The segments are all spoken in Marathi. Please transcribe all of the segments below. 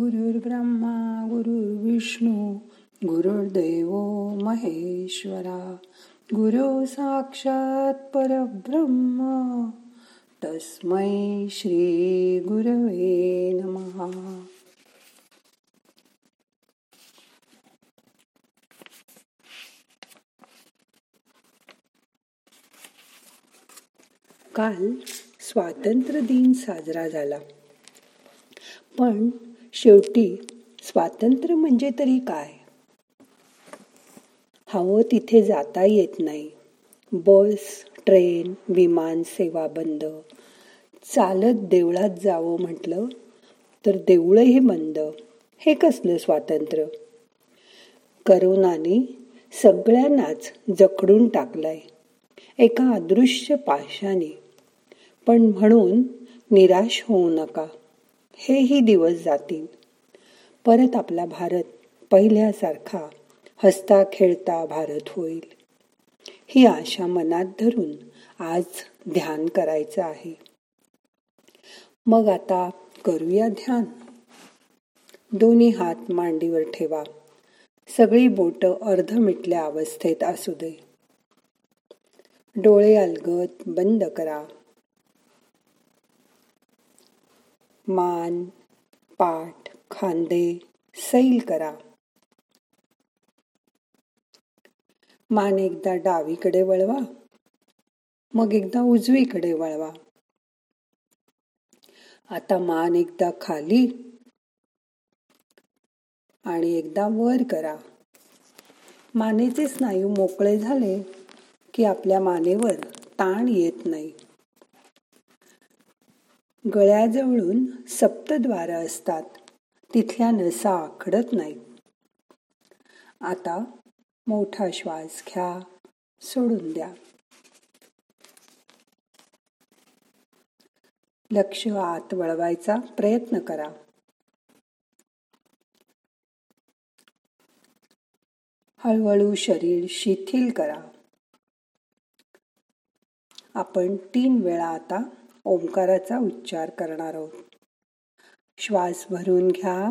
गुरुर्ब्रह्मा गुरुर्विष्णू गुरुर्देव महेश्वरा गुरु साक्षात परब्रह्म तस्मै श्री गुरवे नमहा काल स्वातंत्र्य दिन साजरा झाला. पण शेवटी स्वातंत्र्य म्हणजे तरी काय? हवं तिथे जाता येत नाही. बस ट्रेन विमान सेवा बंद. चालत देवळात जावं म्हटलं तर देऊळही बंद. हे कसलं स्वातंत्र्य? करोनाने सगळ्यांनाच जखडून टाकलंय. एका अदृश्य पाशाने पण म्हणून निराश होऊ नका. हेही दिवस जातील. परत आपला भारत पहिल्यासारखा हसता खेळता भारत होईल. ही आशा मनात धरून आज ध्यान करायचं आहे. मग आता करूया ध्यान. दोन्ही हात मांडीवर ठेवा. सगळी बोट अर्ध मिटल्या अवस्थेत असू दे. डोळे अलगत बंद करा. मान पाठ खांदे सैल करा. मान एकदा डावीकडे वळवा मग एकदा उजवीकडे वळवा. आता मान एकदा खाली आणि एकदा वर करा. मानेचे स्नायू मोकळे झाले की आपल्या मानेवर ताण येत नाही. गळ्याजवळून सप्तद्वार असतात. तिथल्या नसा आखडत नाहीत. आता मोठा श्वास घ्या सोडून द्या. लक्ष आत वळवायचा प्रयत्न करा. हळूहळू शरीर शिथिल करा. आपण तीन वेळा आता ओंकाराचा उच्चार करणार आहोत. श्वास भरून घ्या.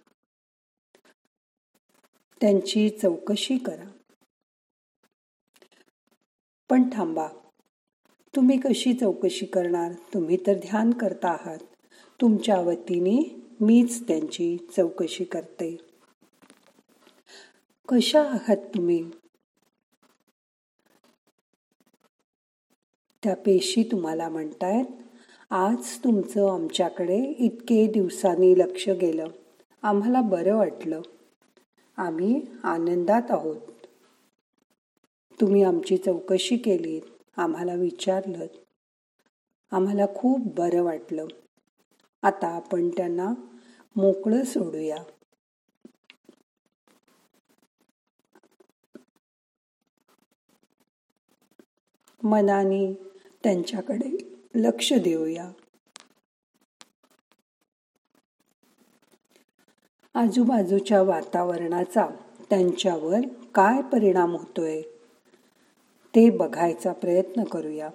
त्यांची चौकशी करा. पण थांबा. तुम्ही कशी चौकशी करणार? तुम्ही तर ध्यान करता आहात. तुमच्या वतीने मीच त्यांची चौकशी करते. कशा आहात तुम्ही? त्या पेशी तुम्हाला म्हणतायत आज तुमचं आमच्याकडे इतके दिवसांनी लक्ष गेलं. आम्हाला बरं वाटलं. आम्ही आनंदात आहोत. तुम्ही आमची चौकशी केलीत आम्हाला विचारलं आम्हाला खूप बरं वाटलं. आता आपण त्यांना मोकळं सोडूया. मनाने त्यांच्याकडे लक्ष देऊया. आजूबाजूच्या वातावरणाचा त्यांच्यावर काय परिणाम होतोय? ते बघायचा प्रयत्न करूया.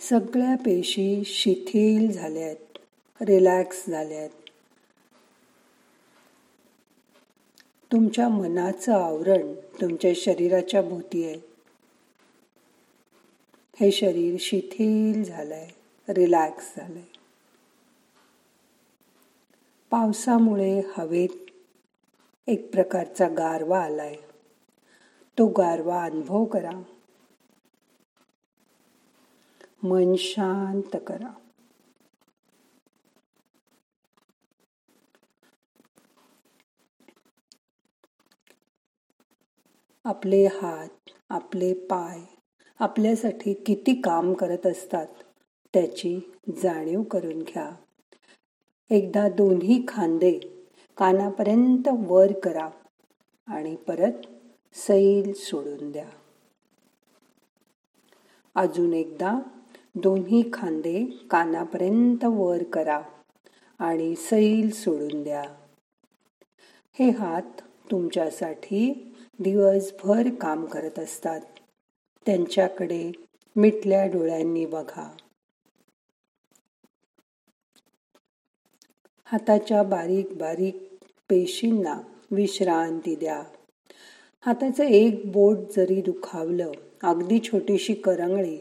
सगळ्या पेशी शिथिल झाल्या आहेत रिलॅक्स झाल्यात. तुमच्या मनाचं आवरण तुमच्या शरीराच्या भोवती आहे. हे शरीर शिथिल झालंय रिलॅक्स झालंय. पावसामुळे हवेत एक प्रकारचा गारवा आलाय. तो गारवा अनुभव करा. मन शांत करा. आपले हात आपले पाय आपल्यासाठी किती काम करत असतात त्याची जाणीव करून घ्या. एकदा दोन्ही खांदे कानापर्यंत वर करा आणि परत सैल सोडून द्या. अजून एकदा दोन्ही खांदे कानापर्यंत वर करा आणि सैल सोडून द्या. हे हात तुमच्यासाठी दिवसभर काम करत असतात. त्यांच्याकडे मिटल्या डोळ्यांनी बघा. हाताच्या बारीक बारीक पेशींना विश्रांती द्या. हाताचं एक बोट जरी दुखावलं अगदी छोटीशी करंगळी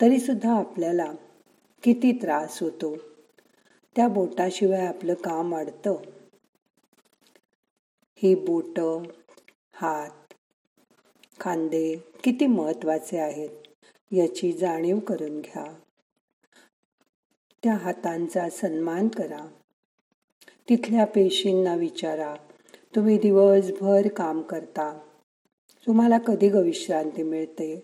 तरी सुद्धा आपल्याला किती त्रास होतो? त्या बोटाशिवाय आपलं काम अडतं. ही बोट हात खांदे किती महत्त्वाचे आहेत याची जाणीव करून घ्या. त्या हातांचा सन्मान करा. तिथल्या पेशींना विचारा. तुम्ही दिवसभर काम करता. तुम्हाला कधी ग विश्रांती मिळते?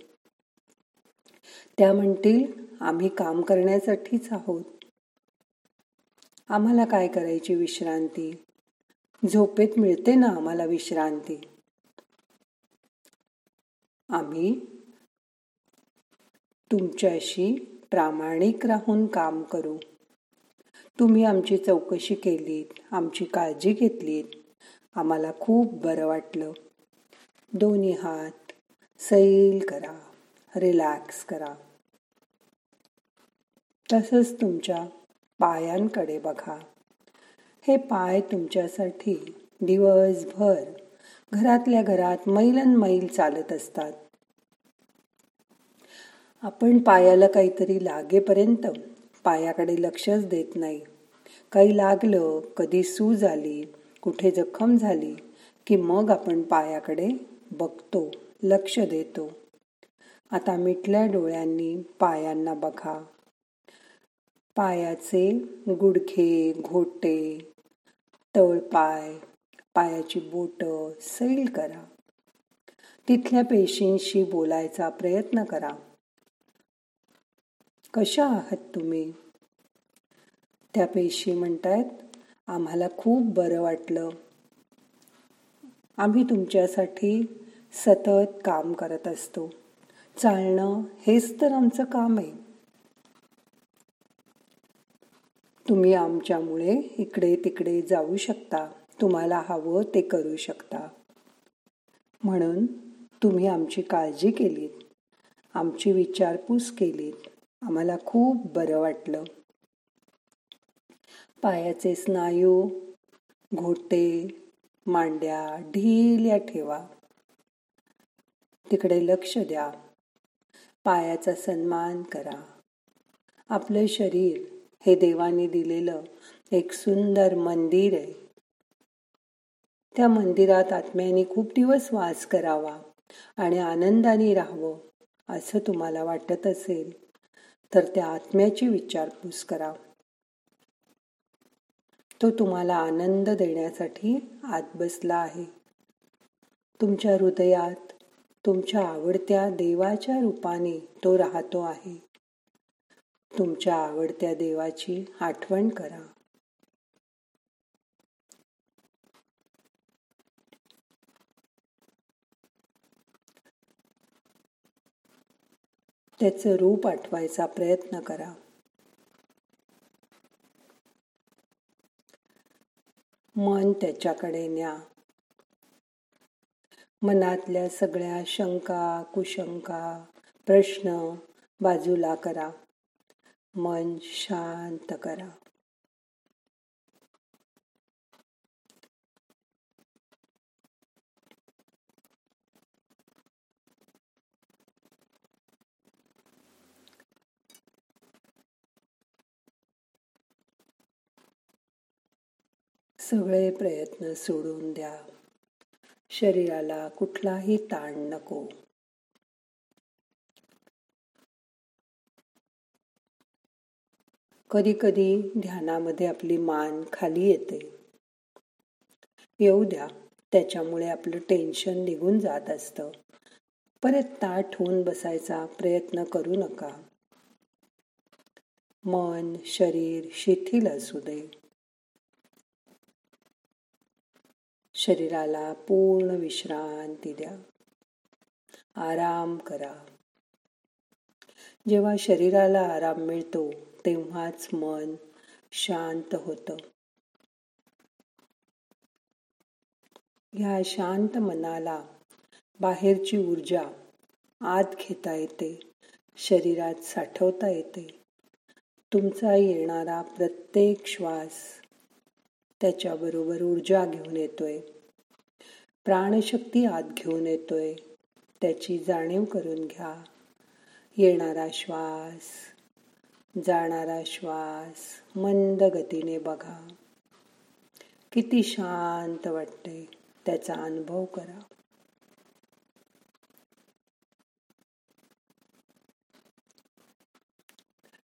त्या म्हणतील आम्ही काम करण्यासाठीच आहोत. आम्हाला काय करायची विश्रांती? झोपेत मिळते ना आम्हाला विश्रांती? आम्ही तुमच्याशी प्रामाणिक राहून काम करू. तुम्ही आमची चौकशी केलीत आमची काळजी घेतलीत. आम्हाला खूप बरं वाटलं. दोन्ही हात सैल करा रिलॅक्स करा. तसंच तुमच्या पायांकडे बघा. हे पाय तुमच्यासाठी दिवसभर घरातल्या घरात मैलन मैल चालत असतात. आपण पायाला काहीतरी लागेपर्यंत पायाकडे लक्षच देत नाही. काही लागलं कधी सूज आली कुठे जखम झाली की मग आपण पायाकडे बघतो लक्ष देतो. आता मिटल्या डोळ्यांनी पायांना बघा. पायाचे गुडखे घोटे तळपाय पायाची बोट सैल करा. तिथल्या पेशींशी बोलायचा प्रयत्न करा. कशा आहात तुम्ही? त्या पेशी म्हणतायत आम्हाला खूप बरं वाटलं. आम्ही तुमच्यासाठी सतत काम करत असतो. चालणं हेच तर आमचं काम आहे. तुम्ही आमच्यामुळे इकडे तिकडे जाऊ शकता. तुम्हाला हवं ते करू शकता. म्हणून तुम्ही आमची काळजी केलीत. आमची विचारपूस केलीत. आम्हाला खूप बरं वाटलं. पायाचे स्नायू घोटे मांड्या ढिल्या ठेवा. तिकडे लक्ष द्या. पायाचा सन्मान करा. आपलं शरीर हे देवाने दिलेलं एक सुंदर मंदिर आहे. त्या मंदिरात आत्म्याने खूप दिवस वास करावा आणि आनंदाने राहावं असं तुम्हाला वाटत असेल. तर त्या आत्म्याची विचारपूस करा. तो तुम्हाला आनंद देण्यासाठी आत बसला आहे. तुमच्या हृदयात तुमच्या आवडत्या देवाच्या रूपाने तो राहतो आहे. तुमच्या आवडत्या देवाची आठवण करा. त्याचं रूप आठवायचा प्रयत्न करा. मन त्याच्याकडे न्या. मनातल्या सगळ्या शंका कुशंका प्रश्न बाजूला करा. मन शांत करा. सगळे प्रयत्न सोडून द्या. शरीराला कुठलाही ताण नको. कधी कधी ध्यानामध्ये आपली मान खाली येते. येऊ द्या त्याच्यामुळे आपलं टेन्शन निघून जात असतं. परत ताट होऊन बसायचा प्रयत्न करू नका. मन शरीर शिथिल असू दे. शरीराला पूर्ण विश्रांती द्या. आराम करा. जेव्हा शरीराला आराम मिळतो तेव्हाच मन शांत होतं. ह्या शांत मनाला बाहेरची ऊर्जा आत घेता येते शरीरात साठवता येते. तुमचा येणारा प्रत्येक श्वास त्याच्याबरोबर ऊर्जा घेऊन येतोय. प्राणशक्ती आत घेऊन येतोय. त्याची जाणीव करून घ्या. येणारा श्वास जाणारा श्वास मंद गतीने बघा. किती शांत वाटते त्याचा अनुभव करा.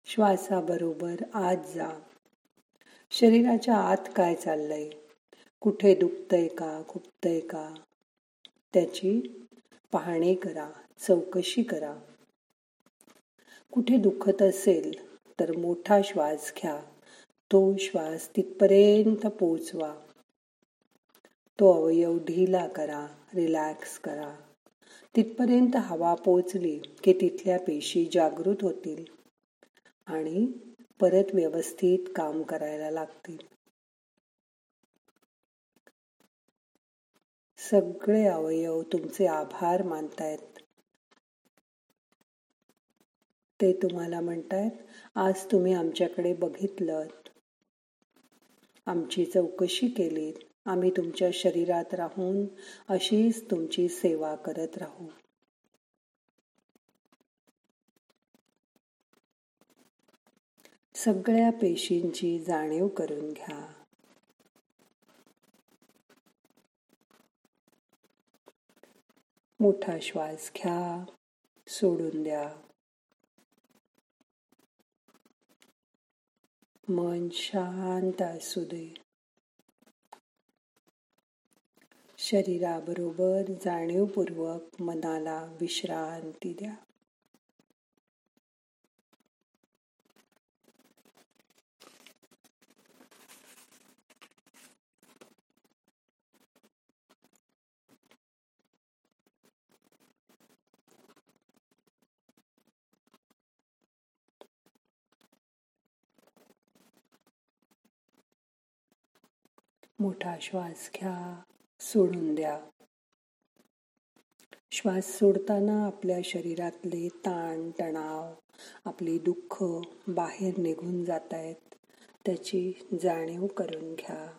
श्वासाबरोबर आत जा. शरीराच्या आत काय चाललंय? कुठे दुखतंय का खुपतंय का त्याची पाहणी करा चौकशी करा. कुठे दुखत असेल तर मोठा श्वास घ्या तो श्वास तिथपर्यंत पोचवा तो अवयव ढिला करा रिलॅक्स करा. तिथपर्यंत हवा पोचली की तिथल्या पेशी जागृत होतील आणि परत व्यवस्थित काम करायला लागतील. सगळे अवयव तुमचे आभार मानतायत. ते तुम्हाला म्हणतायत आज तुम्ही आमच्याकडे बघितलं आमची चौकशी केलीत. आम्ही तुमच्या शरीरात राहून अशीच तुमची सेवा करत राहू. सगळ्या पेशींची जाणीव करून घ्या. मोठा श्वास घ्या सोडून द्या. मन शांत असू दे. शरीराबरोबर जाणीवपूर्वक मनाला विश्रांती द्या. मोठा श्वास घ्या सोडून द्या. श्वास सोडताना आपल्या शरीरातले ताण तणाव आपली दुःख बाहेर निघून जात आहेत त्याची जाणीव करून घ्या.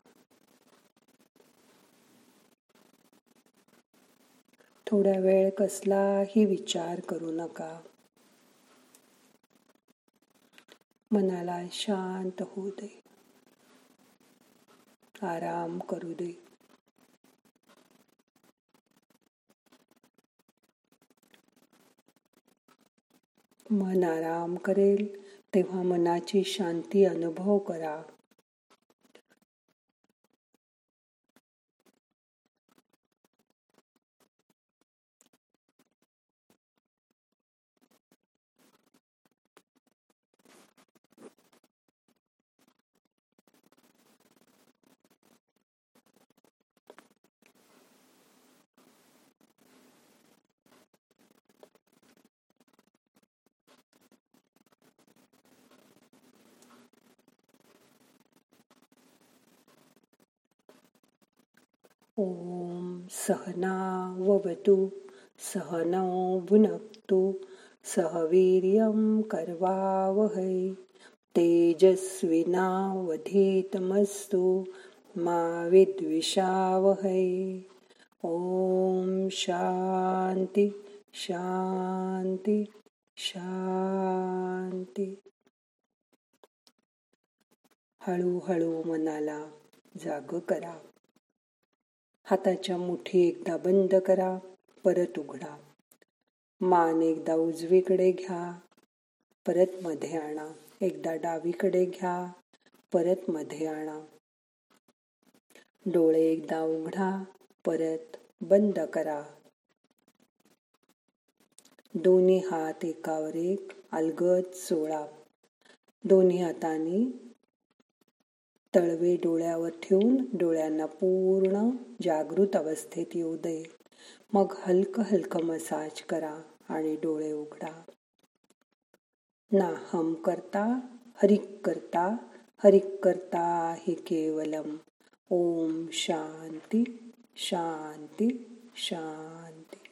थोड्या वेळ कसलाही विचार करू नका. मनाला शांत होऊ दे. आराम करू दे. मन आराम करेल तेव्हा मनाची शांती अनुभव करा. ॐ सहनावतु सहनौ भुनक्तु सहवीर्यं कर्वावहै। तेजस्विनावधीतमस्तु मा विद्विषावहै। ॐ शान्ति शान्ति शांती हळूहळू मनाला जाग करा. हाताच्या मुठी एकदा बंद करा परत उघडा. मान एकदा उजवीकडे घ्या परत मध्ये आणा. एकदा डावीकडे घ्या परत मध्ये आणा. डोळे एकदा उघडा परत बंद करा. दोन्ही हात एकावर एक अलगद सोळा. दोन्ही हाताने तळवे डोळ्यावर ठेवून डोळ्यांना पूर्ण जागृत अवस्थेत येऊ दे. मग हलक हलक मसाज करा आणि डोळे उघडा. ना हम करता हरिक करता हरिक करता हि केवलम. ओम शांती शांती शांती.